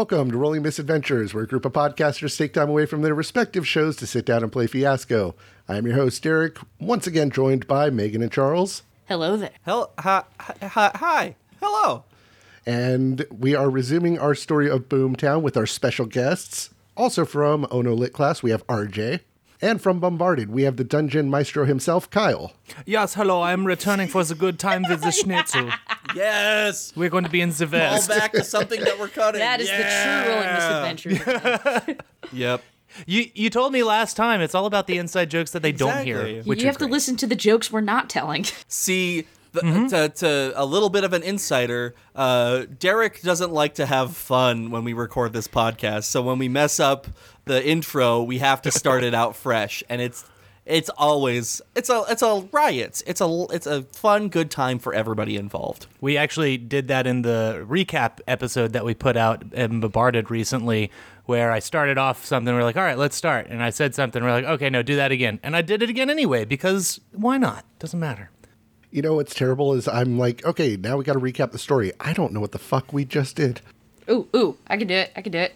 Welcome to Rolling Misadventures, where a group of podcasters take time away from their respective shows to sit down and play Fiasco. I am your host, Derek, once again joined by Megan and Charles. Hello there. Hell, hi, hi, hi, hello. And we are resuming our story of Boomtown with our special guests. Also from Ono Lit Class, we have RJ. And from Bombarded, we have the dungeon maestro himself, Kyle. Yes, hello. I'm returning for the good time with the schnitzel. Yes, We're going to be in the all West. back to something that we're cutting. That is the true rolling misadventure. Yep. You you told me last time it's all about the inside jokes that they don't Exactly. hear. Which you is have to great. listen to the jokes we're not telling. See, the, to, to a little bit of an insider, uh, Derek doesn't like to have fun when we record this podcast. So when we mess up the intro, we have to start it out fresh, and it's it's always it's a it's a riot. It's a it's a fun, good time for everybody involved. We actually did that in the recap episode that we put out and bombarded recently, where I started off something. We're like, all right, let's start, and I said something. We're like, okay, no, do that again, and I did it again anyway because why not? Doesn't matter. You know what's terrible is I'm like, okay, now we got to recap the story. I don't know what the fuck we just did. Ooh, ooh, I can do it. I can do it.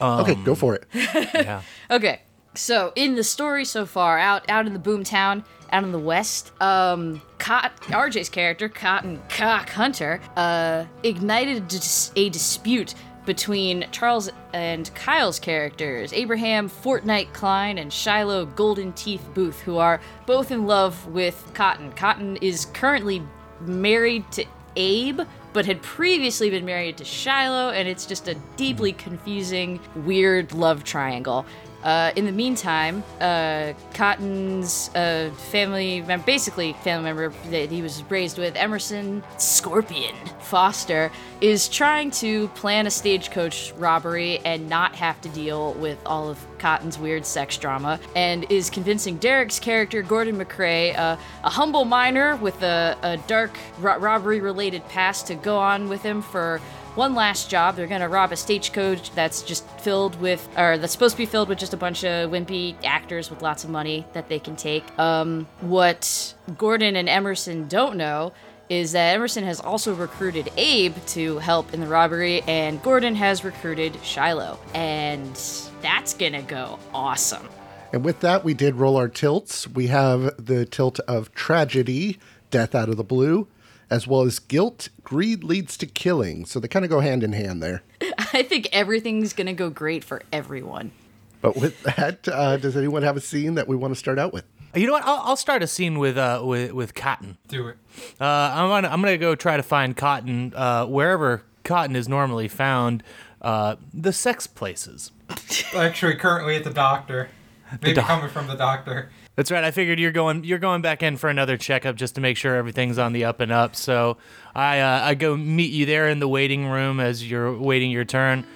okay, go for it. Yeah. Okay, so in the story so far, out out in the boomtown, out in the west, um, Cot, RJ's character, Cotton Cock Hunter, uh, ignited a, dis- a dispute between Charles and Kyle's characters, Abraham Fortnite Klein and Shiloh Golden Teeth Booth, who are both in love with Cotton. Cotton is currently married to Abe, but had previously been married to Shiloh, and it's just a deeply confusing, weird love triangle. Uh, in the meantime, uh, Cotton's uh, family, mem- basically family member that he was raised with, Emerson Scorpion Foster, is trying to plan a stagecoach robbery and not have to deal with all of Cotton's weird sex drama, and is convincing Derek's character, Gordon McRae, uh, a humble miner with a, a dark ro- robbery-related past, to go on with him for one last job. They're gonna rob a stagecoach that's just filled with, or that's supposed to be filled with just a bunch of wimpy actors with lots of money that they can take. Um, what Gordon and Emerson don't know is that Emerson has also recruited Abe to help in the robbery, and Gordon has recruited Shiloh, and that's gonna go awesome. And with that, we did roll our tilts. We have the tilt of tragedy, death out of the blue, as well as guilt, greed leads to killing. So they kind of go hand in hand there. I think everything's gonna go great for everyone. But with that, uh, does anyone have a scene that we want to start out with? You know what? I'll, I'll start a scene with uh with with Cotton. Do it. Uh, I'm gonna I'm gonna go try to find Cotton uh, wherever Cotton is normally found. Uh, the sex places. Actually, currently at the doctor. Maybe doc- coming from the doctor. That's right. I figured you're going you're going back in for another checkup just to make sure everything's on the up and up. So I uh, I go meet you there in the waiting room as you're waiting your turn,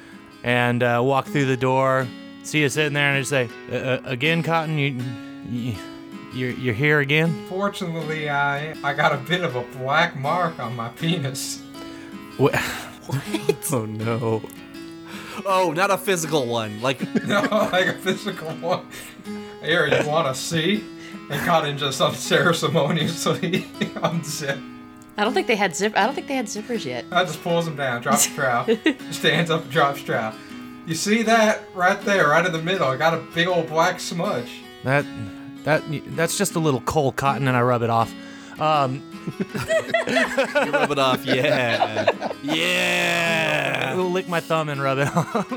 and uh, walk through the door. See you sitting there, and I just say, uh, uh, "Again, Cotton, you, you you're you're here again." Fortunately, I I got a bit of a black mark on my penis. What? Oh no. Oh, not a physical one. Like No, like a physical one. Here, you want to see? And Cotton just unceremoniously unzipped. I don't think they had zip. I don't think they had zippers yet. I just pulls him down, drops strap, stands up, and drops strap. You see that right there, right in the middle? I got a big old black smudge. That that that's just a little cold cotton, and I rub it off. Um, you rub it off. Yeah. Yeah. I'll lick my thumb and rub it off.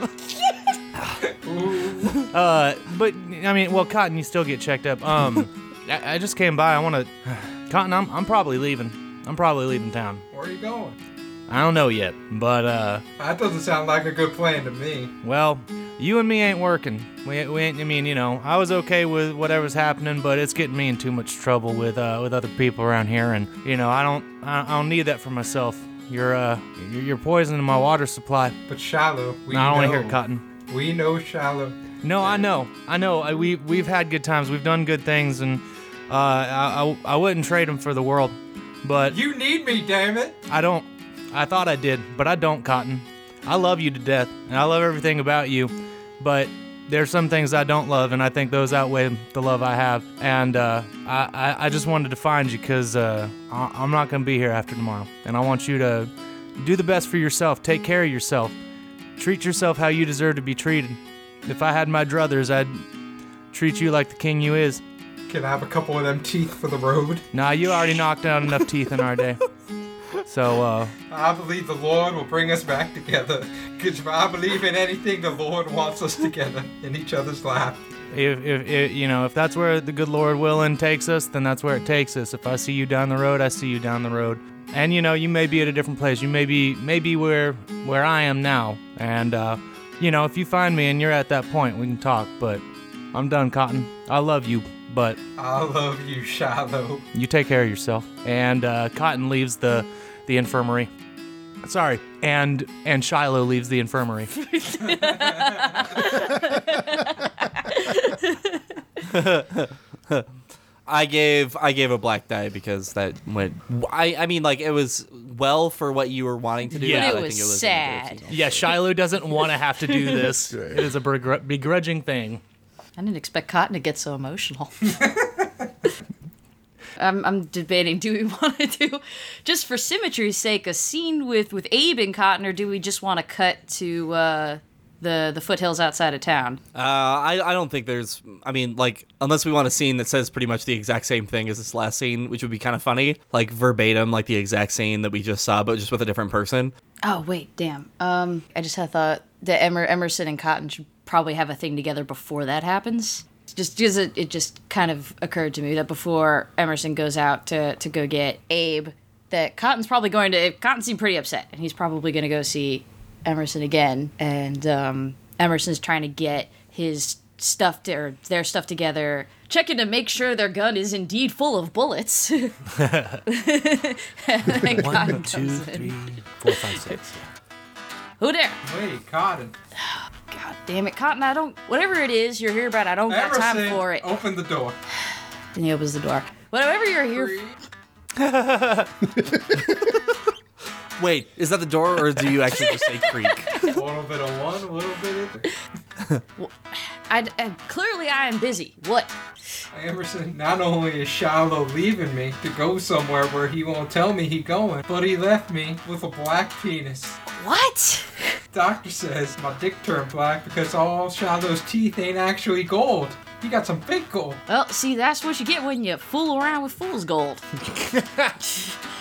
uh, but I mean, well, Cotton, you still get checked up. Um, I, I just came by. I want to, Cotton. I'm I'm probably leaving. I'm probably leaving town. Where are you going? I don't know yet, but uh, That doesn't sound like a good plan to me. well, you and me ain't working. We, we ain't. I mean, you know, I was okay with whatever's happening, but it's getting me in too much trouble with uh with other people around here, and you know, I don't I, I don't need that for myself. You're uh you're, poisoning my water supply. But shallow, we No, I don't want to hear it, Cotton. We know shallow. No, I know, I know. I, we we've had good times. We've done good things, and uh, I, I I wouldn't trade them for the world. But You need me, damn it! I don't. I thought I did, but I don't, Cotton. I love you to death, and I love everything about you. But there's some things I don't love, and I think those outweigh the love I have. And uh, I, I I just wanted to find you because uh, I'm not gonna be here after tomorrow, and I want you to do the best for yourself. Take care of yourself. treat yourself how you deserve to be treated. If I had my druthers, I'd treat you like the king you is. Can I have a couple of them teeth for the road? Nah, you already knocked out enough teeth in our day. So, uh, I believe the Lord will bring us back together. Cause if I believe in anything, the Lord wants us together in each other's lap. if, if, if you know, if that's where the good Lord willing takes us, then that's where it takes us. If I see you down the road, I see you down the road. And you know, you may be at a different place. You may be maybe where where I am now. And uh, you know, if you find me and you're at that point, we can talk. But I'm done, Cotton. I love you, but I love you, Shiloh. you take care of yourself. And uh, Cotton leaves the the infirmary. Sorry, and and Shiloh leaves the infirmary. I gave I gave a black die because that went. I I mean like it was well for what you were wanting to do. Yeah. but But I it was think it was sad. Yeah, Shiloh doesn't want to have to do this. It is a begr- begrudging thing. I didn't expect Cotton to get so emotional. I'm, I'm debating. Do we want to do, just for symmetry's sake, a scene with with Abe and Cotton, or do we just want to cut to uh, the the foothills outside of town? Uh, I I don't think there's. I mean, like unless we want a scene that says pretty much the exact same thing as this last scene, which would be kind of funny, like verbatim, like the exact scene that we just saw, but just with a different person. Oh wait, damn. Um, I just had thought that Emer- Emerson and Cotton should probably have a thing together before that happens. Just because it, it just kind of occurred to me that before Emerson goes out to to go get Abe, that Cotton's probably going to. Cotton seemed pretty upset, and he's probably going to go see Emerson again. And um, Emerson's trying to get his stuff to, or their stuff together, checking to make sure their gun is indeed full of bullets. and then Cotton comes in. four, five, six. Who there? Wait, Cotton. God damn it, Cotton, I don't. Whatever it is you're here about, I don't got time Emerson, for it. open the door. Then he opens the door. Whatever you're here Wait, is that the door, or do you actually just say creak? A little bit of one, a little bit of I, I- clearly I am busy. What? Emerson, not only is Shiloh leaving me to go somewhere where he won't tell me he going, but he left me with a black penis. What? Doctor says my dick turned black because all Shiloh's teeth ain't actually gold. He got some fake gold. Well, see, that's what you get when you fool around with fool's gold.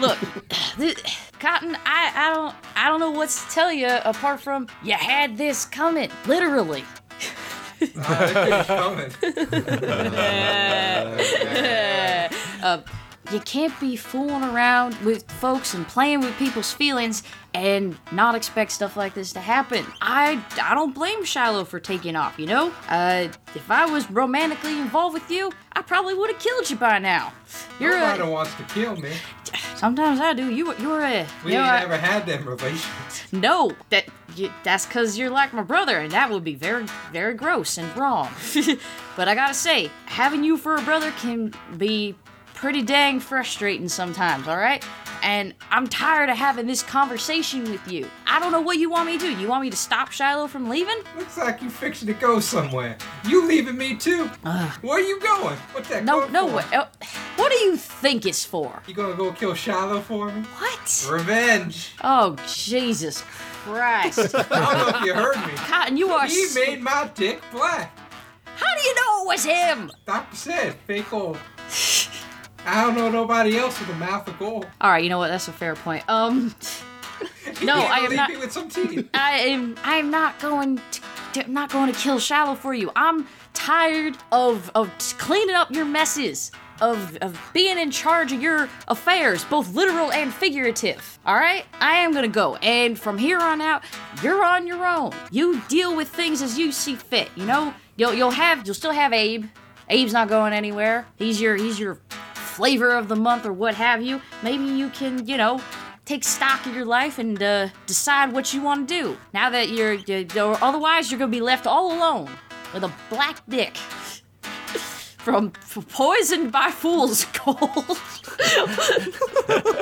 Look, th- Cotton, I, I don't I don't know what to tell you apart from you had this coming, literally. Uh, coming. uh, you can't be fooling around with folks and playing with people's feelings and not expect stuff like this to happen. I I don't blame Shiloh for taking off, you know? Uh, if I was romantically involved with you, I probably would have killed you by now. You're Nobody a, wants to kill me. sometimes I do. You you're a We you know, ain't I- never had them relations. no, that you, that's because you're like my brother, and that would be very, very gross and wrong. but I gotta say, having you for a brother can be pretty dang frustrating sometimes, alright? And I'm tired of having this conversation with you. I don't know what you want me to do. You want me to stop Shiloh from leaving? Looks like you're fixing to go somewhere. You leaving me too? Where are you going? What's that No, no, for? what, uh, what do you think it's for? You gonna go kill Shiloh for me? What? Revenge. Oh, Jesus Christ. I don't know if you heard me. Cotton, you are. He made my dick black. How do you know it was him? Doctor said fake gold. I don't know nobody else with a mouth of gold. All right, you know what? That's a fair point. Um. No, I am not- with some teeth. I am I am not going to I'm not going to kill Shallow for you. I'm tired of of cleaning up your messes. Of, of being in charge of your affairs, both literal and figurative. All right, I am gonna go, and from here on out, you're on your own. You deal with things as you see fit. You know, you'll you'll have you'll still have Abe. Abe's not going anywhere. He's your he's your flavor of the month or what have you. Maybe you can you know take stock of your life and uh, decide what you want to do. Now that you're, you or otherwise you're gonna be left all alone with a black dick from f- poisoned by fool's gold.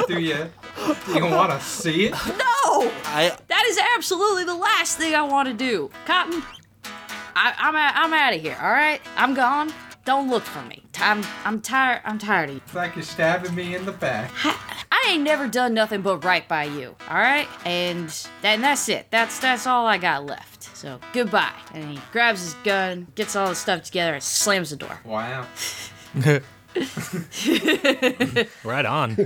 Do you? Do you want to see it? no, I that is absolutely the last thing I want to do. Cotton, I, I'm out, I'm out of here. All right, I'm gone. Don't look for me. I'm I'm tired. I'm tired of you. It's like you're stabbing me in the back. I, I I ain't never done nothing but right by you. All right, and and that's it. That's that's all I got left. So goodbye. And he grabs his gun, gets all his stuff together, and slams the door. Wow. Right on.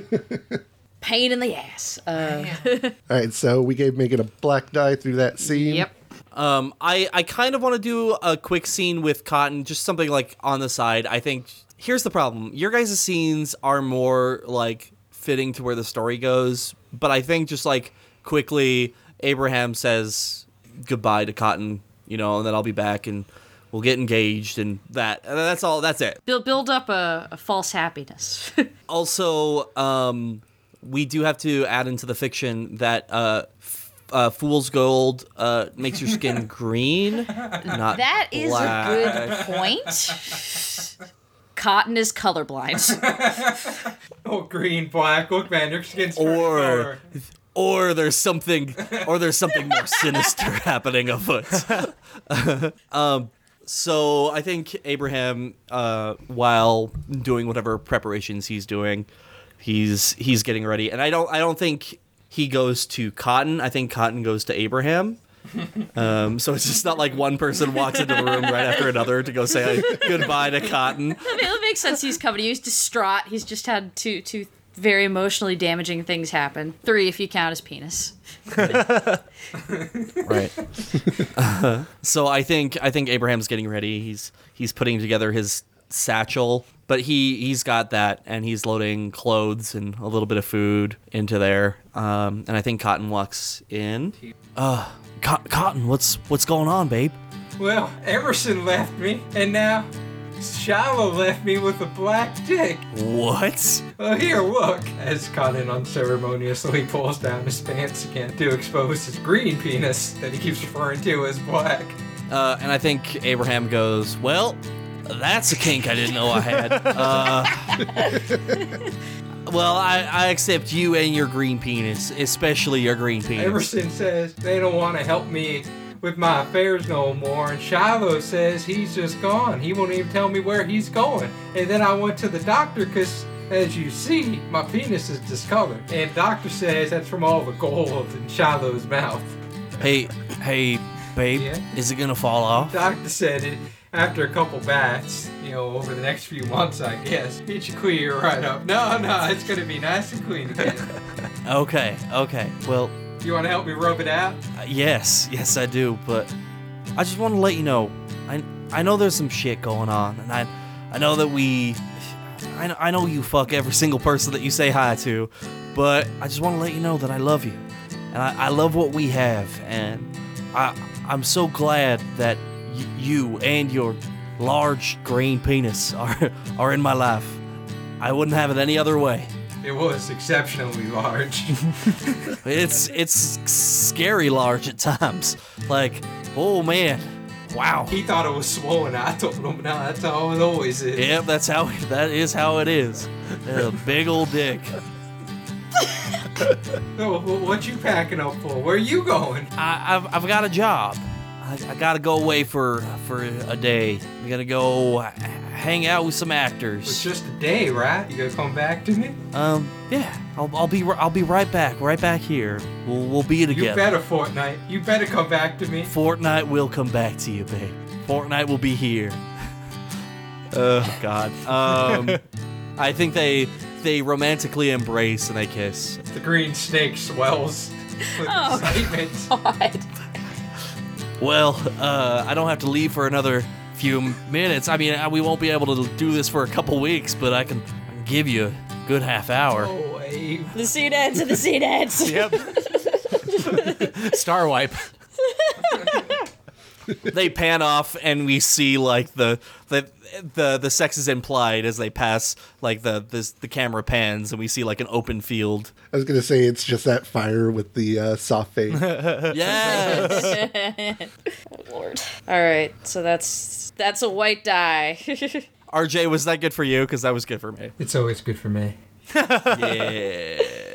Pain in the ass. Uh, All right, so we gave Megan a black die through that scene. yep. Um, I, I kind of want to do a quick scene with Cotton, just something like on the side. I think here's the problem: your guys' scenes are more like fitting to where the story goes, but I think just like quickly, Abraham says goodbye to Cotton, you know, and then I'll be back and we'll get engaged and that. And that's all. That's it. Build build up a, a false happiness. Also, um, we do have to add into the fiction that uh, uh, fool's gold uh, makes your skin green, not that is black. a good point. Cotton is colorblind. Oh, green, black. Look, man, your skin's Or- or there's something or there's something more sinister happening afoot. um so I think Abraham uh while doing whatever preparations he's doing, he's he's getting ready. And I don't I don't think he goes to Cotton. I think Cotton goes to Abraham. Um, so it's just not like one person walks into the room right after another to go say goodbye to Cotton. I mean, it makes sense. He's coming. He's distraught. He's just had two two very emotionally damaging things happen. Three, if you count his penis. right so i think i think abraham's getting ready he's he's putting together his satchel but he he's got that and he's loading clothes and a little bit of food into there um and i think cotton walks in uh Co- cotton what's what's going on babe Well, Emerson left me, and now Shiloh left me with a black dick. what Well, here, look. As Cotton unceremoniously pulls down his pants again to expose his green penis that he keeps referring to as black. uh and i think abraham goes well that's a kink i didn't know i had uh well I, I accept you and your green penis especially your green penis Emerson says they don't want to help me with my affairs no more, and Shiloh says he's just gone. He won't even tell me where he's going. And then I went to the doctor because, as you see, my penis is discolored. And doctor says that's from all the gold in Shiloh's mouth. Hey, hey, babe, Yeah? is it gonna fall off? Doctor said it after a couple bats, you know, over the next few months, I guess. It should clear right up. No, no, it's gonna be nice and clean again. Okay, okay. Well, you want to help me rub it out? uh, yes, yes, I do. But I just want to let you know, I I know there's some shit going on, and I I know that we, I know, I know you fuck every single person that you say hi to, but I just want to let you know that I love you, and I, I love what we have, and I I'm so glad that y- you and your large green penis are are in my life. I wouldn't have it any other way. It was exceptionally large. It's it's scary large at times. Like, oh man, wow. he thought it was swollen. I told him, no, that's how it always is. Yep, that's how that is how it is. A big old dick. What you packing up for? Where are you going? I, I've I've got a job. I, I gotta go away for for a day. I gotta go hang out with some actors. It's just a day, right? You gonna come back to me? Um, yeah, I'll, I'll be r- I'll be right back, right back here. We'll we'll be together. You together. better, Fortnite. You better come back to me. Fortnite will come back to you, babe. Fortnite will be here. oh God. Um, I think they they romantically embrace and they kiss. The green snake swells with Oh, excitement. God. Well, uh, I don't have to leave for another few minutes. I mean, uh, we won't be able to do this for a couple weeks, but I can, I can give you a good half hour. Oh, The scene ends and the scene ends. Yep. Star wipe. They pan off, and we see like the the the the sex is implied as they pass. Like the the the camera pans, and we see like an open field. I was gonna say it's just that fire with the uh, soft face. Yes. Lord. All right, so that's that's a white die. RJ, was that good for you? Because that was good for me. It's always good for me. Yeah.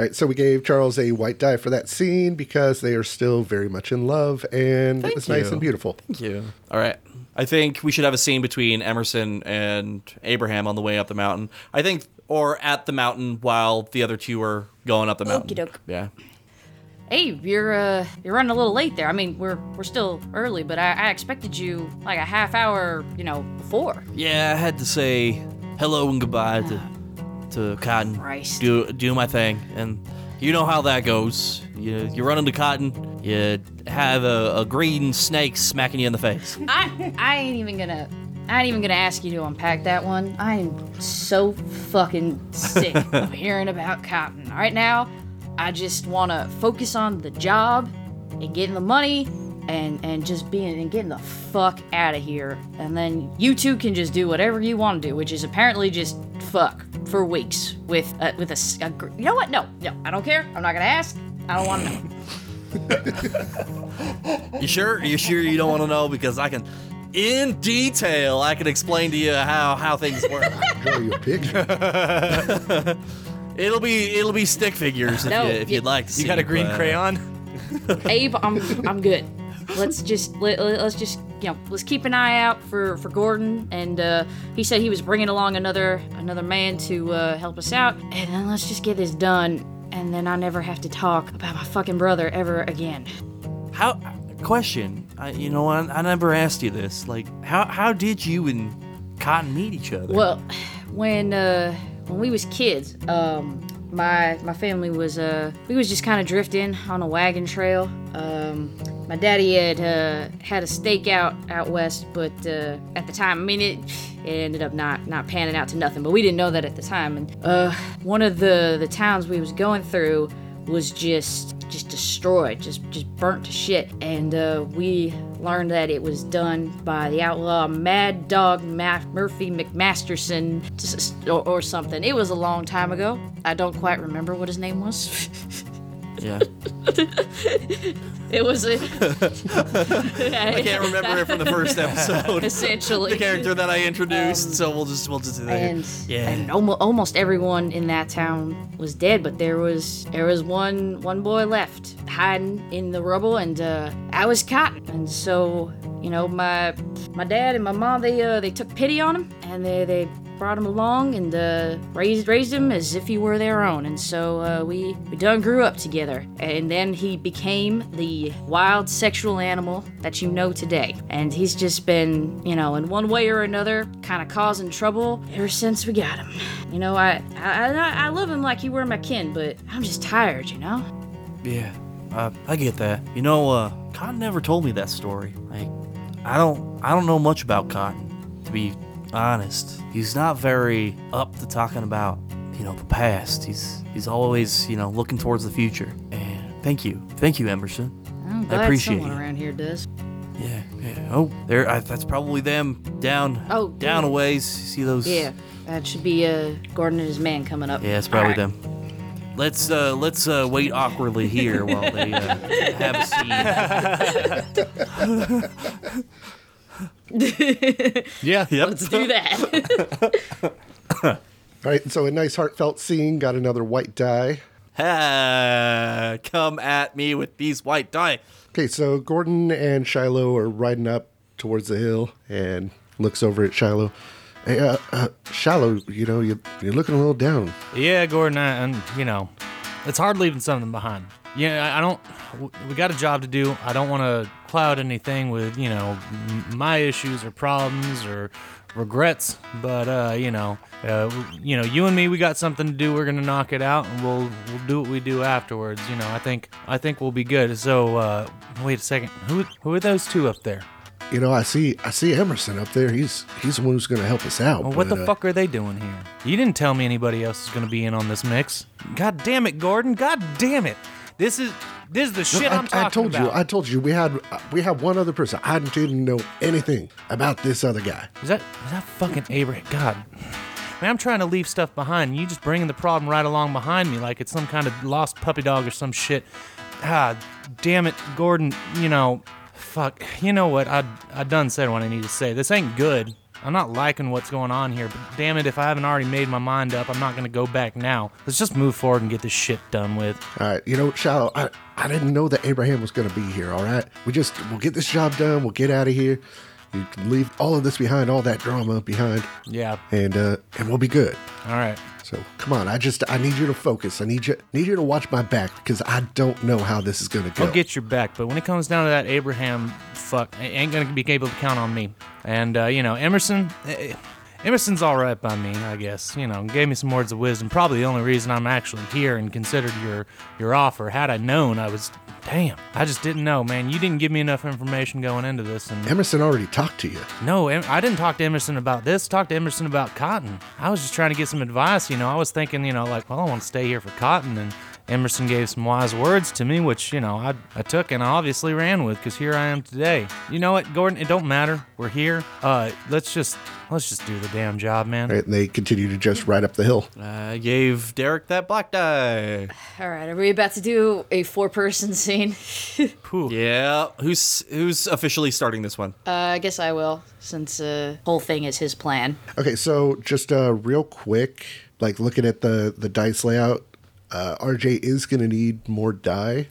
All right, so we gave Charles a white die for that scene because they are still very much in love, and it was nice and beautiful. Thank you. All right. I think we should have a scene between Emerson and Abraham on the way up the mountain. I think, or at the mountain while the other two are going up the mountain. Okey-doke. Yeah. Hey, you're uh you're running a little late there. I mean, we're we're still early, but I, I expected you like a half hour, you know, before. Yeah, I had to say hello and goodbye to to Cotton. Christ. Do do my thing, and you know how that goes. You you run into Cotton, you have a, a green snake smacking you in the face. I I ain't even gonna I ain't even gonna ask you to unpack that one. I am so fucking sick of hearing about cotton. Right now, I just wanna focus on the job and getting the money and and just being and getting the fuck out of here. And then you two can just do whatever you want to do, which is apparently just fuck for weeks with uh, with a, gr- you know what? No, no, I don't care. I'm not gonna ask. I don't want to know. You sure? You sure you don't want to know? Because I can, in detail, I can explain to you how how things work. Draw you a picture. it'll be it'll be stick figures if, No, you, if you- you'd like to see. You got a green but- crayon? Abe, I'm I'm good. Let's just let, let's just you know let's keep an eye out for for Gordon. And uh, he said he was bringing along another another man to uh, help us out. And then let's just get this done. And then I never have to talk about my fucking brother ever again. How? Question. I, you know, I, I never asked you this. Like, how how did you and Cotton meet each other? Well, when uh, when we was kids, um, my my family was uh, we was just kind of drifting on a wagon trail. Um, my daddy had uh, had a stake out out west, but uh, at the time, I mean it. It ended up not not panning out to nothing, but we didn't know that at the time. And uh, one of the the towns we was going through was just just destroyed, just just burnt to shit. And uh, we learned that it was done by the outlaw Mad Dog Ma- Murphy McMasterson or, or something. It was a long time ago. I don't quite remember what his name was. yeah. it was a. I can't remember it from the first episode. Essentially, the character that I introduced, so we'll just we'll just do that. and yeah. and almost, almost everyone in that town was dead but there was there was one one boy left hiding in the rubble and uh, i was caught, and so you know my my dad and my mom they uh, they took pity on him and they they brought him along and uh, raised raised him as if he were their own. And so uh, we we done grew up together. And then he became the wild sexual animal that you know today. And he's just been you know in one way or another kind of causing trouble ever since we got him. You know I, I I I love him like he were my kin but I'm just tired you know? Yeah, uh, I get that. You know, uh, Cotton never told me that story. Like, I don't, I don't know much about Cotton, to be honest. He's not very up to talking about, you know, the past. He's, he's always, you know, looking towards the future. And thank you, thank you, Emerson. I'm glad appreciate someone you. around here does Yeah, yeah. Oh, there. I, that's probably them down. Oh, down yeah. a ways. See those? yeah that should be uh Gordon and his man coming up Yeah, it's probably All right. them. Let's uh, let's uh, wait awkwardly here while they uh, have a scene. Yeah. Yep. let's do that All right, so a nice heartfelt scene. Got another white die. Ha, come at me with these white die. Okay, so Gordon and Shiloh are riding up towards the hill and looks over at Shiloh. Hey, uh, uh, Shiloh, you know, you, you're looking a little down. Yeah, Gordon, I, and you know, it's hard leaving something behind. Yeah, I, don't. We got a job to do. I don't want to cloud anything with you know my issues or problems or regrets. But uh, you know, uh, you know, you and me, we got something to do. We're gonna knock it out, and we'll we'll do what we do afterwards. You know, I think I think we'll be good. So uh, wait a second. Who who are those two up there? You know, I see I see Emerson up there. He's he's the one who's going to help us out. Well, what but, the uh, fuck are they doing here? You didn't tell me anybody else is gonna be in on this mix. God damn it, Gordon. God damn it. This is this is the shit I, I'm talking about. I told about. you, I told you, we had we had one other person. I didn't know anything about this other guy. Is that is that fucking Abraham? God, man, I'm trying to leave stuff behind. You just bringing the problem right along behind me, like it's some kind of lost puppy dog or some shit. Ah, damn it, Gordon. You know, fuck. You know what? I I done said what I need to say. This ain't good. I'm not liking what's going on here, but damn it, if I haven't already made my mind up, I'm not gonna go back now. Let's just move forward and get this shit done with. All right, you know, Shiloh, I, I didn't know that Abraham was going to be here. All right, we just we'll get this job done. We'll get out of here, You can leave all of this behind, all that drama behind, Yeah. and uh, and we'll be good. All right. So come on, I just I need you to focus. I need you need you to watch my back because I don't know how this is gonna go. I'll get your back, but when it comes down to that Abraham fuck, I ain't gonna be able to count on me. And uh, you know, Emerson, eh, Emerson's all right by me, I guess. You know, gave me some words of wisdom. Probably the only reason I'm actually here and considered your your offer. Had I known, I was. Damn, I just didn't know, man. You didn't give me enough information going into this, and Emerson already talked to you. no, Em- I didn't talk to Emerson about this. Talked to Emerson about Cotton. I was just trying to get some advice. You know, I was thinking, you know, like, well, I want to stay here for Cotton, and Emerson gave some wise words to me, which you know I, I took and I obviously ran with, because here I am today. You know what, Gordon? It don't matter. We're here. Uh, let's just let's just do the damn job, man. Right, and they continue to just ride up the hill. I gave Derek that black die. All right, are we about to do a four-person scene? Yeah. Who's who's officially starting this one? Uh, I guess I will, since uh, whole thing is his plan. Okay, so just uh, real quick, like looking at the the dice layout, uh, RJ is gonna need more die,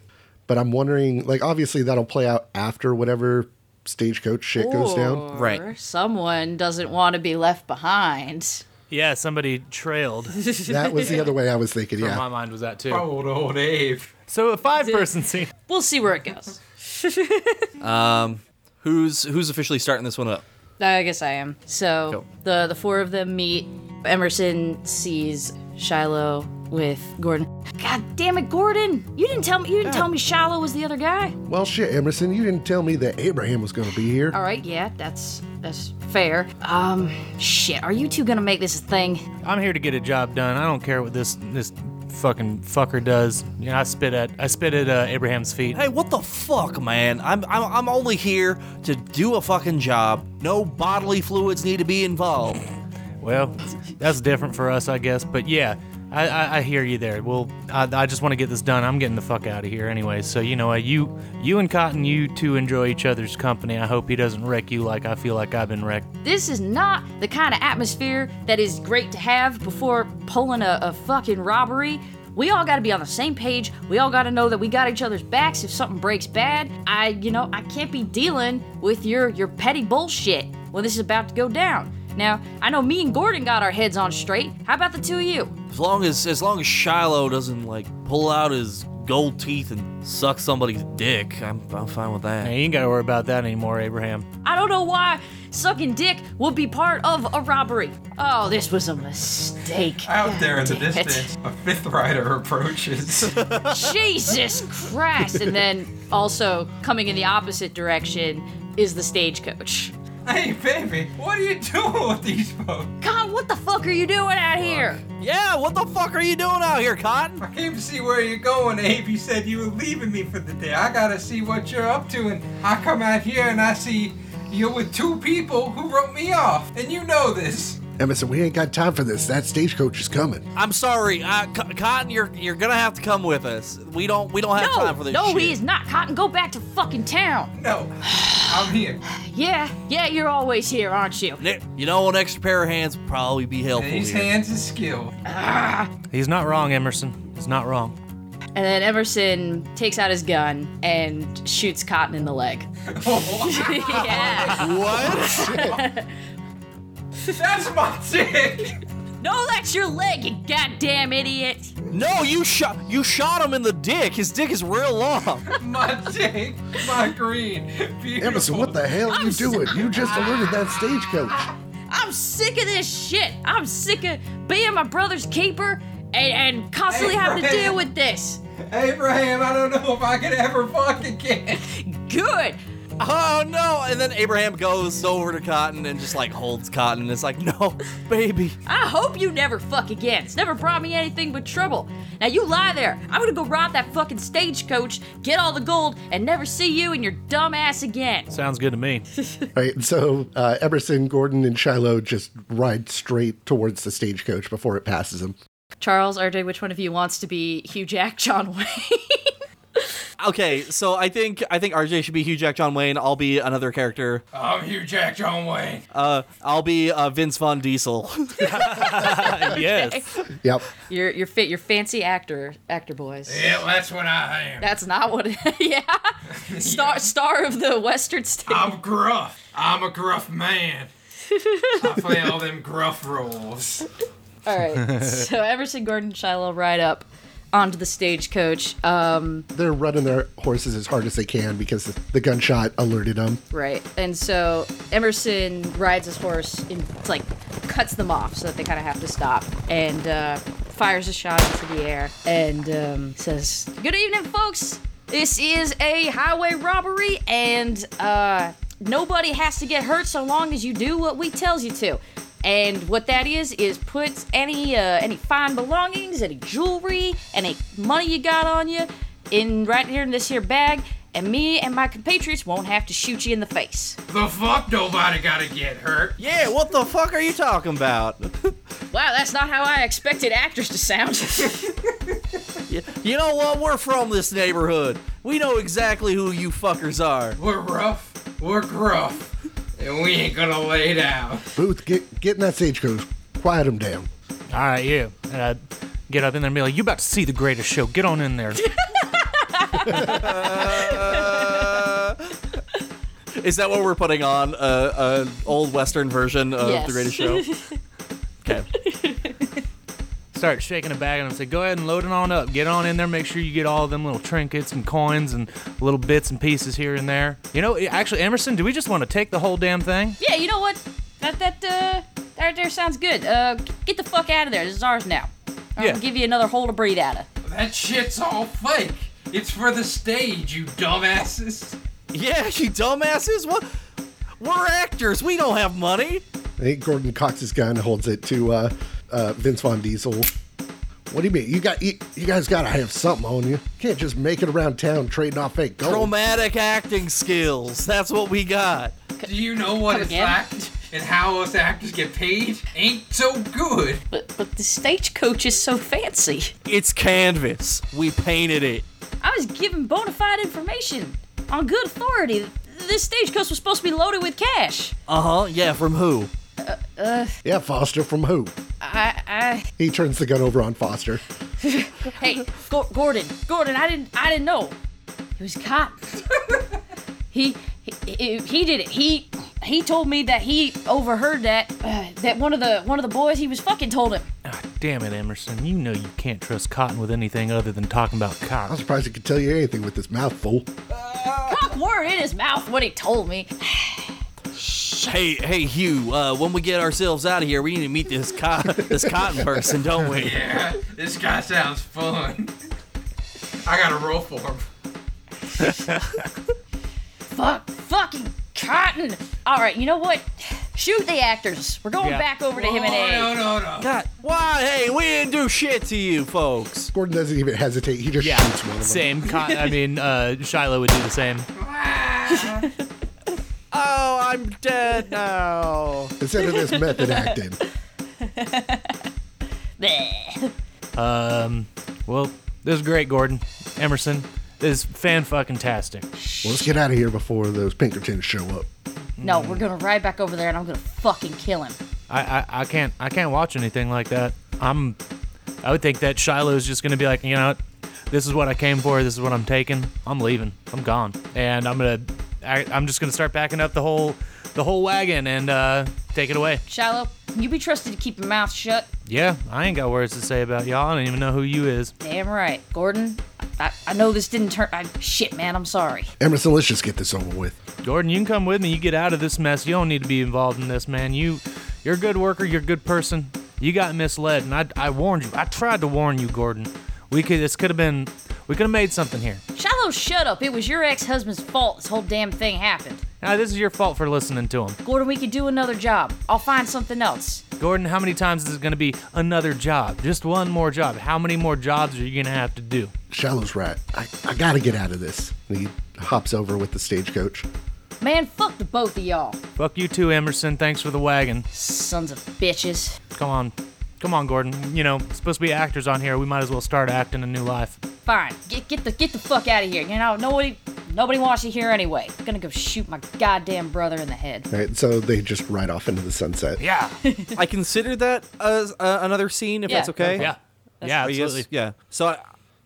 but I'm wondering, like, obviously that'll play out after whatever stagecoach shit goes down. Right. Someone doesn't want to be left behind. Yeah, somebody trailed. That was the other way I was thinking. Yeah. My mind was that too. Old old Abe. So a five-person scene. We'll see where it goes. um, Who's who's officially starting this one up? I guess I am. So Go. the the four of them meet. Emerson sees Shiloh with Gordon. God damn it, Gordon! You didn't tell me. You didn't tell me Shiloh was the other guy. Well, shit, Emerson, you didn't tell me that Abraham was gonna be here. All right, yeah, that's that's fair. Um, shit, are you two gonna make this a thing? I'm here to get a job done. I don't care what this this fucking fucker does. You know, I spit at I spit at uh, Abraham's feet. Hey, what the fuck, man? I'm, I'm I'm only here to do a fucking job. No bodily fluids need to be involved. Well, that's different for us, I guess. But yeah, I, I, I hear you there. Well, I, I just want to get this done. I'm getting the fuck out of here anyway. So you know, uh, you you and Cotton, you two enjoy each other's company. I hope he doesn't wreck you like I feel like I've been wrecked. This is not the kind of atmosphere that is great to have before pulling a, a fucking robbery. We all gotta be on the same page. We all gotta know that we got each other's backs if something breaks bad. I, you know, I can't be dealing with your your petty bullshit when this is about to go down. Now, I know me and Gordon got our heads on straight. How about the two of you? As long as as long as Shiloh doesn't like pull out his gold teeth and suck somebody's dick, I'm I'm fine with that. Hey, you ain't got to worry about that anymore, Abraham. I don't know why sucking dick would be part of a robbery. Oh, this was a mistake. Out there in the Damn it. distance, a fifth rider approaches. Jesus Christ! And then also coming in the opposite direction is the stagecoach. Hey, baby, what are you doing with these folks? God, what the fuck are you doing out here? Yeah, what the fuck are you doing out here, Cotton? I came to see where you're going, Abe. You said you were leaving me for the day. I gotta see what you're up to, and I come out here and I see you're with two people who wrote me off, and you know this. Emerson, we ain't got time for this. That stagecoach is coming. I'm sorry, uh, Co- Cotton. You're you're gonna have to come with us. We don't we don't have No, time for this. no, shit. he is not. Cotton, go back to fucking town. No, I'm here. Yeah, yeah, you're always here, aren't you? You know, an extra pair of hands would probably be helpful These here. hands is skilled. He's not wrong, Emerson. He's not wrong. And then Emerson takes out his gun and shoots Cotton in the leg. yeah. What? That's my dick. No, that's your leg, you goddamn idiot. no, you shot you shot him in the dick. His dick is real long. My dick. My green. Beautiful. Emerson, what the hell are you doing? You just alerted that stagecoach. I'm sick of this shit. I'm sick of being my brother's keeper and, and constantly having to deal with this. Abraham, I don't know if I could ever fuck again. Good. Oh no! And then Abraham goes over to Cotton and just like holds Cotton. and It's like, no, baby. I hope you never fuck again. It's never brought me anything but trouble. Now you lie there. I'm gonna go rob that fucking stagecoach, get all the gold, and never see you and your dumb ass again. Sounds good to me. Right, so uh, Emerson, Gordon, and Shiloh just ride straight towards the stagecoach before it passes them. Charles, RJ, which one of you wants to be Hugh Jack, John Wayne? Okay, so I think I think RJ should be Hugh Jack John Wayne. I'll be another character. I'm Hugh Jack John Wayne. Uh, I'll be uh, Vince Von Diesel. yes. Yep. You're you're fit. You're fancy actor actor boys. Yeah, that's what I am. That's not what. It, yeah. Star star of the Western state. I'm gruff. I'm a gruff man. I play all them gruff roles. All right. So Emerson, Gordon, Shiloh ride up onto the stagecoach. Um, They're running their horses as hard as they can because the gunshot alerted them. right. And so Emerson rides his horse and it's like cuts them off so that they kind of have to stop and uh, fires a shot into the air and um, says, "Good evening, folks. This is a highway robbery and uh, nobody has to get hurt so long as you do what we tells you to." And what that is is put any uh, any fine belongings, any jewelry, any money you got on you, in right here in this here bag, and me and my compatriots won't have to shoot you in the face. The fuck nobody gotta get hurt. yeah, what the fuck are you talking about? Wow, that's not how I expected actors to sound. you, you know what? We're from this neighborhood. We know exactly who you fuckers are. We're rough. We're gruff. And we ain't gonna lay down. Booth, get get in that stagecoach. Quiet them down. All right, you. And I'd get up in there and be like, "You about to see the greatest show? Get on in there." Is that what we're putting on? A uh, uh, old Western version of Yes. The Greatest Show? Okay. Start shaking a bag and I'm say, "Go ahead and load it on up. Get on in there. Make sure you get all of them little trinkets and coins and little bits and pieces here and there." You know, actually, Emerson, do we just want to take the whole damn thing? yeah, you know what? That that uh that there sounds good. Uh, get the fuck out of there. This is ours now. I'm Yeah. gonna give you another hole to breathe out of. That shit's all fake. It's for the stage, you dumbasses. Yeah, you dumbasses. What? We're actors. We don't have money. I think Gordon cocks his gun, holds it to uh, uh, Vince Von Diesel. What do you mean? You got you, you guys got to have something on you. Can't just make it around town trading off fake gold. Chromatic acting skills. That's what we got. Do you know what Come it's again? like and how us actors get paid? Ain't so good. But but the stagecoach is so fancy. It's canvas. We painted it. I was given bona fide information on good authority. This stagecoach was supposed to be loaded with cash. Uh huh. Yeah, from who? Yeah, Foster from who? I I He turns the gun over on Foster. hey Go- Gordon Gordon I didn't I didn't know. It was Cotton. he, he he did it. He he told me that he overheard that uh, that one of the one of the boys he was fucking told him. Ah, damn it, Emerson. You know you can't trust Cotton with anything other than talking about cotton. I'm cock. surprised he could tell you anything with his this mouthful. Cock word in his mouth what he told me. Hey, hey, Hugh. Uh, when we get ourselves out of here, we need to meet this co- this cotton person, don't we? Yeah, this guy sounds fun. I gotta roll for him. Fuck fucking Cotton. All right, you know what? Shoot the actors. We're going Yeah. back over to him and Oh, A. no, no, no. God, why? Hey, we didn't do shit to you, folks. Gordon doesn't even hesitate. He just Yeah, shoots one of them. same. Cotton, I mean, uh, Shiloh would do the same. Oh, I'm dead now. Instead of this method acting. Um, well, this is great, Gordon. Emerson, this is fan fucking tastic. Well, let's get out of here before those Pinkertons show up. No, we're gonna ride back over there and I'm gonna fucking kill him. I, I, I can't I can't watch anything like that. I'm I would think that Shiloh's just gonna be like, you know, what? this is what I came for. This is what I'm taking. I'm leaving. I'm gone, and I'm gonna I, I'm just gonna start backing up the whole the whole wagon and uh, take it away. Shallow, you be trusted to keep your mouth shut? Yeah, I ain't got words to say about y'all. I don't even know who you is. Damn right. Gordon, I, I know this didn't turn. I, shit, man, I'm sorry. Emerson, let's just get this over with. Gordon, you can come with me. You get out of this mess. You don't need to be involved in this, man. You, you're a good worker. You're a good person. You got misled, and I, I warned you. I tried to warn you, Gordon. We could. This could have been. We could have made something here. Shallow, shut up. It was your ex-husband's fault this whole damn thing happened. Now, this is your fault for listening to him. Gordon, we could do another job. I'll find something else. Gordon, how many times is it going to be another job? Just one more job. How many more jobs are you going to have to do? Shallow's right. I, I gotta get out of this. And he hops over with the stagecoach. Man, fuck the both of y'all. Fuck you too, Emerson. Thanks for the wagon. Sons of bitches. Come on. Come on, Gordon. You know, supposed to be actors on here. We might as well start acting a new life. fine. Get get the get the fuck out of here. You know, nobody nobody wants you here anyway. I'm gonna go shoot my goddamn brother in the head. Right, so they just ride off into the sunset. Yeah. I consider that as uh, another scene, if Yeah. that's okay. Yeah. Yeah, Are you guys- absolutely. yeah. So I,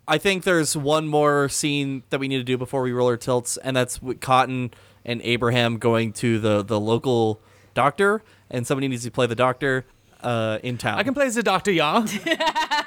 I think there's one more scene that we need to do before we roll our tilts, and that's with Cotton and Abraham going to the the local doctor, and somebody needs to play the doctor uh, in town. I can play as the doctor, yeah.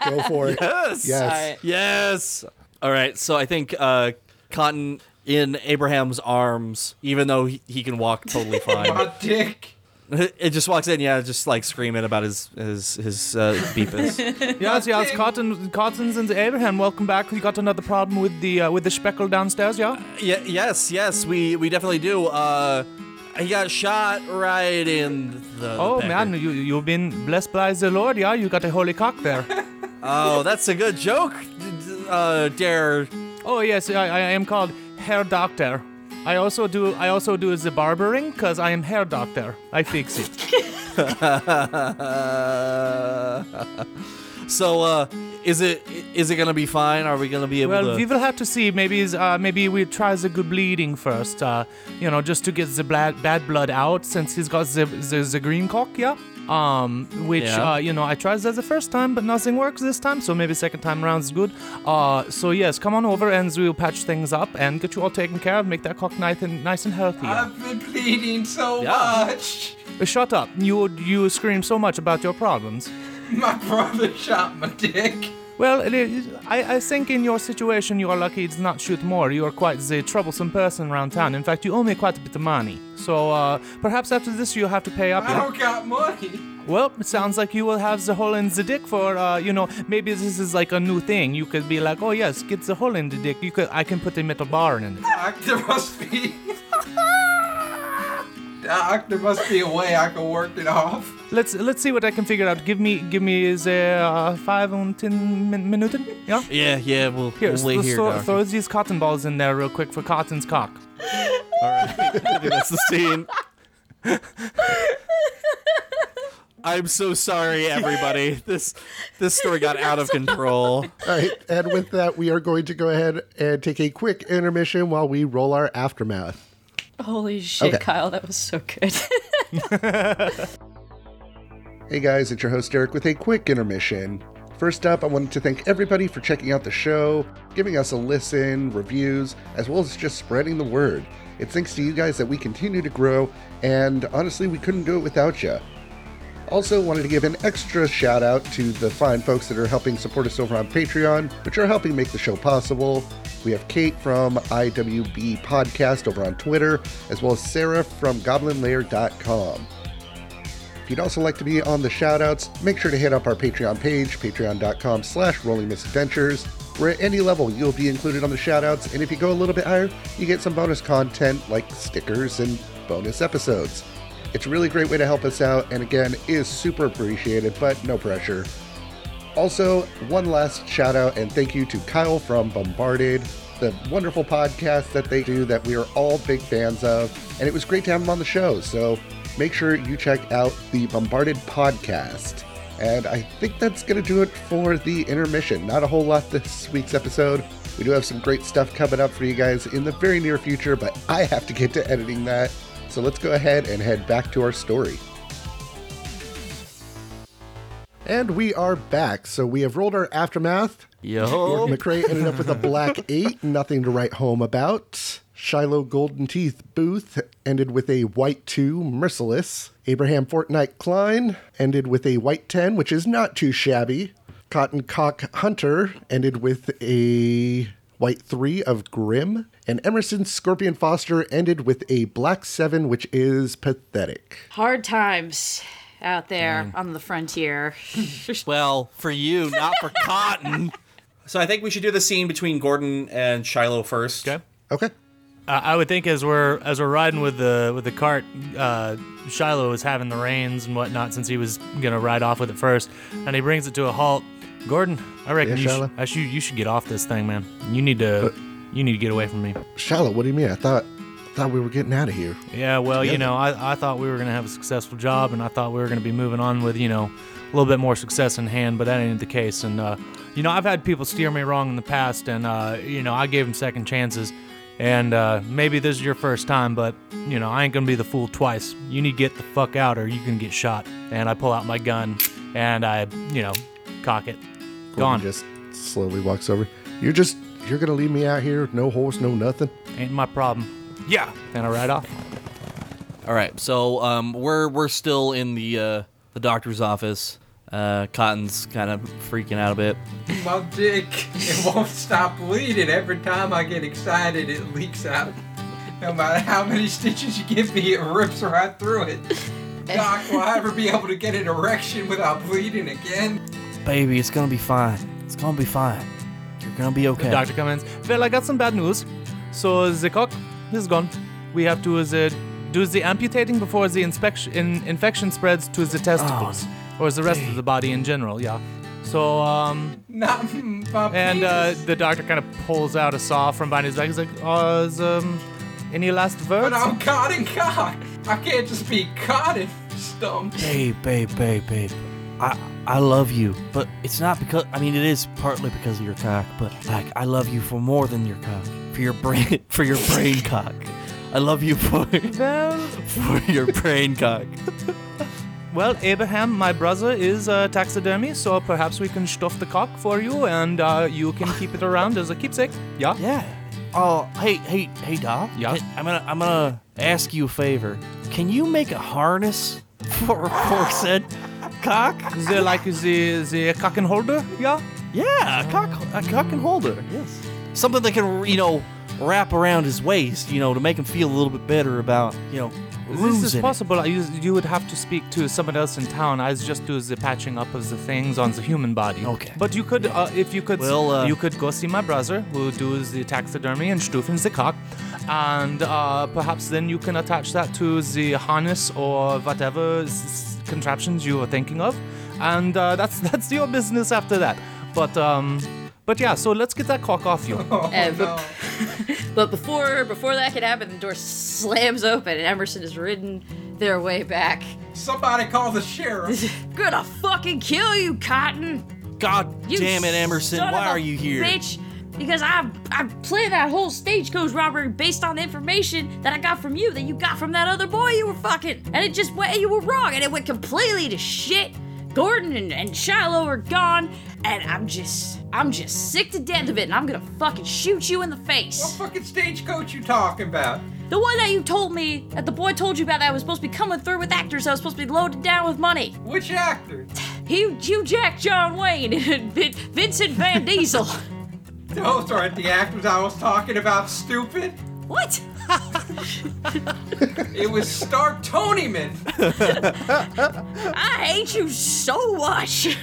Go for it. Yes. Yes. Alright. Yes. All right. So I think uh, Cotton in Abraham's arms, even though he, he can walk totally fine. My dick. it just walks in, yeah, just like screaming about his his his uh, beepus. yes, yes, Cotton, Cottons and Abraham, welcome back. You got another problem with the uh, with the speckle downstairs, yeah? yeah, yes, yes, we we definitely do. Uh, he got shot right in the. Oh man, you you've been blessed by the Lord, yeah? You got a holy cock there. Oh, that's a good joke, uh, Dare. oh yes, I, I am called hair doctor. I also do I also do the barbering because I am hair doctor. I fix it. so, uh, is it is it gonna be fine? Are we gonna be able Well, to? we will have to see. Maybe is uh, maybe we try the good bleeding first. Uh, you know, just to get the bad bad blood out since he's got the the, the green cock, yeah. Um, which Yeah. uh, you know, I tried that the first time, but nothing works this time. So maybe second time around is good. Uh, so yes, come on over and we'll patch things up and get you all taken care of. Make that cock nice and nice and healthy. yeah. I've been bleeding so Yeah. much. Shut up! You you scream so much about your problems. My brother shot my dick. Well, I, I think in your situation you are lucky it's not shoot more. You are quite the troublesome person around town. In fact, you owe me quite a bit of money. So uh, perhaps after this you'll have to pay up. I don't got money. Well, it sounds like you will have the hole in the dick for, uh, you know, maybe this is like a new thing. You could be like, oh yes, get the hole in the dick. You could, I can put a metal bar in it. There must be. There must be a way I can work it off. Let's let's see what I can figure out. Give me give me the uh, five and ten min- minuten. Yeah. yeah, yeah, we'll, Here, we'll wait let's here. throw, Doctor. throw these cotton balls in there real quick for Cotton's cock. All right, I think that's the scene. I'm so sorry, everybody. This this story got out of control. All right, and with that, we are going to go ahead and take a quick intermission while we roll our aftermath. Holy shit, Okay. Kyle, that was so good. Hey guys, it's your host Derek with a quick intermission. First up, I wanted to thank everybody for checking out the show, giving us a listen, reviews, as well as just spreading the word. It's thanks to you guys that we continue to grow, and honestly, we couldn't do it without you. Also, wanted to give an extra shout out to the fine folks that are helping support us over on Patreon, which are helping make the show possible. We have Kate from IWB Podcast over on Twitter, as well as Sarah from GoblinLair.com. If you'd also like to be on the shoutouts, make sure to hit up our Patreon page, patreon.com slash rolling misadventures, where at any level you'll be included on the shoutouts, and if you go a little bit higher, you get some bonus content like stickers and bonus episodes. It's a really great way to help us out, and again, is super appreciated, but no pressure. Also, one last shout out and thank you to Kyle from Bombarded, the wonderful podcast that they do that we are all big fans of. And it was great to have him on the show. So make sure you check out the Bombarded podcast. And I think that's going to do it for the intermission. Not a whole lot this week's episode. We do have some great stuff coming up for you guys in the very near future, but I have to get to editing that. So let's go ahead and head back to our story. And we are back. So we have rolled our aftermath. Yo. McRae ended up with a black eight, nothing to write home about. Shiloh Golden Teeth Booth ended with a white two, merciless. Abraham Fortnite Klein ended with a white 10, which is not too shabby. Cotton Cock Hunter ended with a white three of Grim. And Emerson Scorpion Foster ended with a black seven, which is pathetic. Hard times out there on the frontier. Well, for you, not for Cotton. So I think we should do the scene between Gordon and Shiloh first. Okay. Okay. Uh, I would think as we're as we're riding with the with the cart, uh, Shiloh is having the reins and whatnot since he was gonna ride off with it first, and he brings it to a halt. Gordon, I reckon Yeah, you, Shiloh? should, I should you should get off this thing, man. You need to you need to get away from me. Shallow, what do you mean? I thought thought we were getting out of here. Yeah, well, you know, I, I thought we were going to have a successful job and I thought we were going to be moving on with, you know, a little bit more success in hand, but that ain't the case. And, uh, you know, I've had people steer me wrong in the past and, uh, you know, I gave them second chances. And uh, maybe this is your first time, but, you know, I ain't going to be the fool twice. You need to get the fuck out or you can get shot. And I pull out my gun and I, you know, cock it. Gordon Gone. just slowly walks over. You're just you're gonna leave me out here, no horse, no nothing. Ain't my problem. Yeah. And I ride off. All right, so um, we're we're still in the uh, the doctor's office. Uh, Cotton's kind of freaking out a bit. My dick, it won't stop bleeding. Every time I get excited, it leaks out. No matter how many stitches you give me, it rips right through it. Doc, will I ever be able to get an erection without bleeding again? Baby, it's gonna be fine. It's gonna be fine. You're gonna be okay. Doctor comes in. Well, I got some bad news. So the cock is gone. We have to uh, do the amputating before the inspection in, infection spreads to the testicles or the rest of the body in general. Yeah. So um, Not my and uh, the doctor kind of pulls out a saw from behind his back. He's like, uh, is, um, any last words? But I'm Cotton cock. I can't just be Cotton stump. Babe, babe, babe, babe. I I love you, but it's not because I mean it is partly because of your cock, but like I love you for more than your cock, for your brain, for your brain cock. I love you for for your brain cock. well, Abraham, my brother is a taxidermy, so perhaps we can stuff the cock for you, and uh, you can keep it around as a keepsake. Yeah. Yeah. Oh, hey, hey, hey, Doc. Yeah? I'm gonna I'm gonna ask you a favor. Can you make a harness for a said cock? Is The like the the cock and holder. Yeah. Yeah, a cock a cock and holder. Yes. Something that can you know wrap around his waist, you know, to make him feel a little bit better about you know. This is possible. You, you would have to speak to someone else in town. I just do the patching up of the things on the human body. Okay. But you could, uh, if you could, Well, uh, you could go see my brother who does the taxidermy and stuffing the cock, and uh, perhaps then you can attach that to the harness or whatever contraptions you were thinking of, and uh, that's that's your business after that. But um, but yeah. So let's get that cock off you. Oh, Uh, but- no. But before before that could happen, the door slams open and Emerson is ridden their way back. Somebody call the sheriff. Gonna fucking kill you, Cotton! God You damn it, Emerson! Why are you here? Bitch! Because I I planned that whole stagecoach robbery based on the information that I got from you, that you got from that other boy you were fucking, and it just went you were wrong, and it went completely to shit. Gordon and, and Shiloh are gone, and I'm just I'm just sick to death of it, and I'm gonna fucking shoot you in the face. What fucking stagecoach you talking about? The one that you told me that the boy told you about that was supposed to be coming through with actors that was supposed to be loaded down with money. Which actor? Hugh, Hugh Jack, John Wayne, and Vincent Van Diesel. Those aren't the actors I was talking about, stupid. what? It was Stark Tonyman. I hate you so much.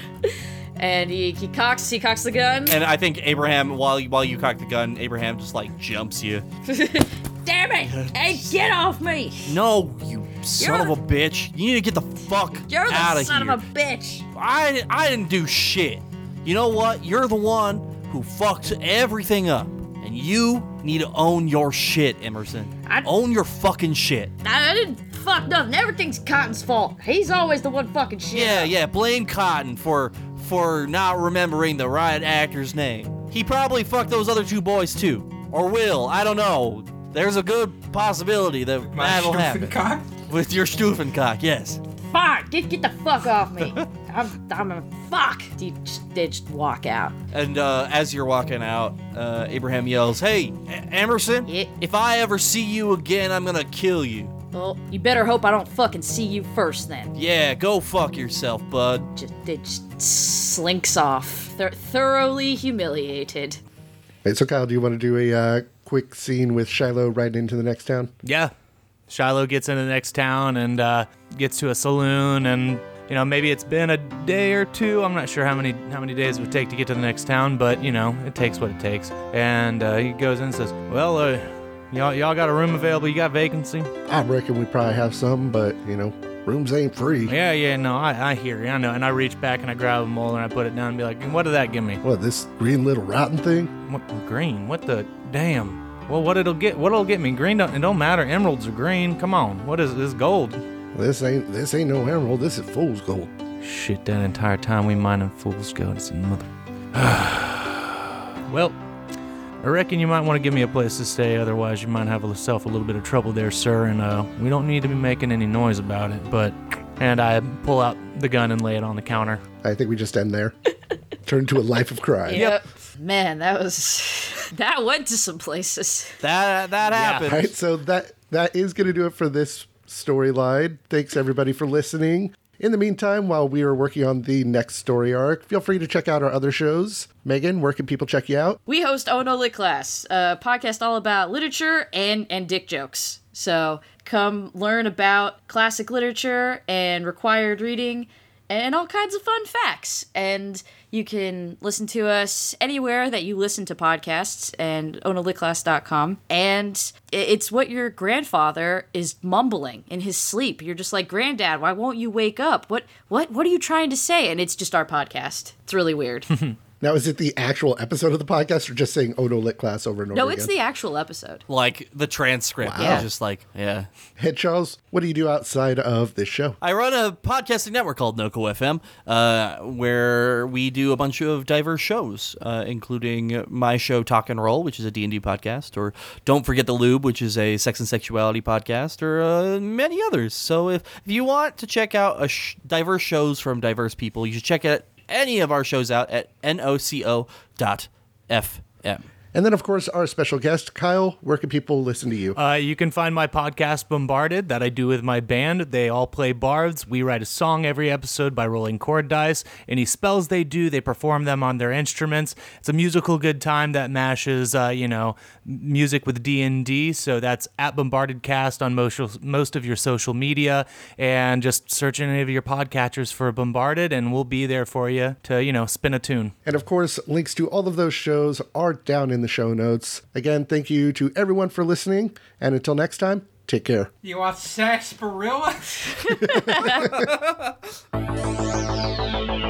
And he, he cocks he cocks the gun. And I think Abraham, while you, while you cock the gun, Abraham just like jumps you. Damn it! Hey, get off me! No, you son You're of a bitch! You need to get the fuck You're the out of here, son here. of a bitch. I I didn't do shit. You know what? You're the one who fucked everything up, and you need to own your shit, Emerson. I- Own your fucking shit. I, I didn't fuck nothing. Everything's Cotton's fault. He's always the one fucking shit. Yeah, up. yeah. Blame Cotton for for not remembering the right actor's name. He probably fucked those other two boys too, or will. I don't know. There's a good possibility that My that'll stupid happen cock. with your Stufencock. Yes. Fine, get get the fuck off me. I'm I'm a fuck. He just, they just walk out. And uh, as you're walking out, uh, Abraham yells, "Hey, E- Emerson! Yeah. If I ever see you again, I'm gonna kill you." Well, you better hope I don't fucking see you first then. Yeah, go fuck yourself, bud. Just it just slinks off, Thor thoroughly humiliated. Hey, so Kyle, do you want to do a uh, quick scene with Shiloh right into the next town? Yeah. Shiloh gets into the next town and uh, gets to a saloon, and you know maybe it's been a day or two. I'm not sure how many how many days it would take to get to the next town, but you know it takes what it takes. And uh, he goes in and says, "Well, uh, y'all y'all got a room available? You got vacancy?" I reckon we probably have some, but you know, rooms ain't free. Yeah, yeah, no, I, I hear you, I know. And I reach back and I grab a molar and I put it down and be like, "What did that give me?" What this green little rotten thing? What green? What the damn? Well, what it'll get? What'll get me? Green don't. It don't matter. Emeralds are green. Come on. What is this gold? This ain't this ain't no emerald. This is fool's gold. Shit, that entire time we mining fool's gold. It's a mother. well, I reckon you might want to give me a place to stay. Otherwise, you might have yourself a little bit of trouble there, sir. And uh, we don't need to be making any noise about it. But, and I pull out the gun and lay it on the counter. I think we just end there. Turn to a life of crime. Yep. Man, that was that went to some places. That that happened. All right, so that that is going to do it for this storyline. Thanks everybody for listening. In the meantime, while we are working on the next story arc, feel free to check out our other shows. Megan, where can people check you out? We host Oh No Lit Class, a podcast all about literature and and dick jokes. So come learn about classic literature and required reading and all kinds of fun facts. And you can listen to us anywhere that you listen to podcasts and ohnolitclass.com. And it's what your grandfather is mumbling in his sleep. You're just like, Granddad, why won't you wake up? What what what are you trying to say? And it's just our podcast. It's really weird. Now, is it the actual episode of the podcast or just saying "Oh no, lit class" over and over no, again? it's the actual episode. Like the transcript. Wow. is just like, yeah. Hey, Charles, what do you do outside of this show? I run a podcasting network called NoCo FM, uh, where we do a bunch of diverse shows, uh, including my show Talk and Roll, which is a D&D podcast, or Don't Forget the Lube, which is a sex and sexuality podcast, or uh, many others. So if, if you want to check out a sh- diverse shows from diverse people, you should check out any of our shows out at noco.fm. And then, of course, our special guest, Kyle. Where can people listen to you? Uh, you can find my podcast Bombarded that I do with my band. They all play bards. We write a song every episode by rolling chord dice. Any spells they do, they perform them on their instruments. It's a musical good time that mashes, uh, you know, music with D and D. So that's at Bombarded Cast on most most of your social media, and just search any of your podcatchers for Bombarded, and we'll be there for you to, you know, spin a tune. And of course, links to all of those shows are down in the show notes. Again, thank you to everyone for listening, and until next time, take care. You are sarsaparilla?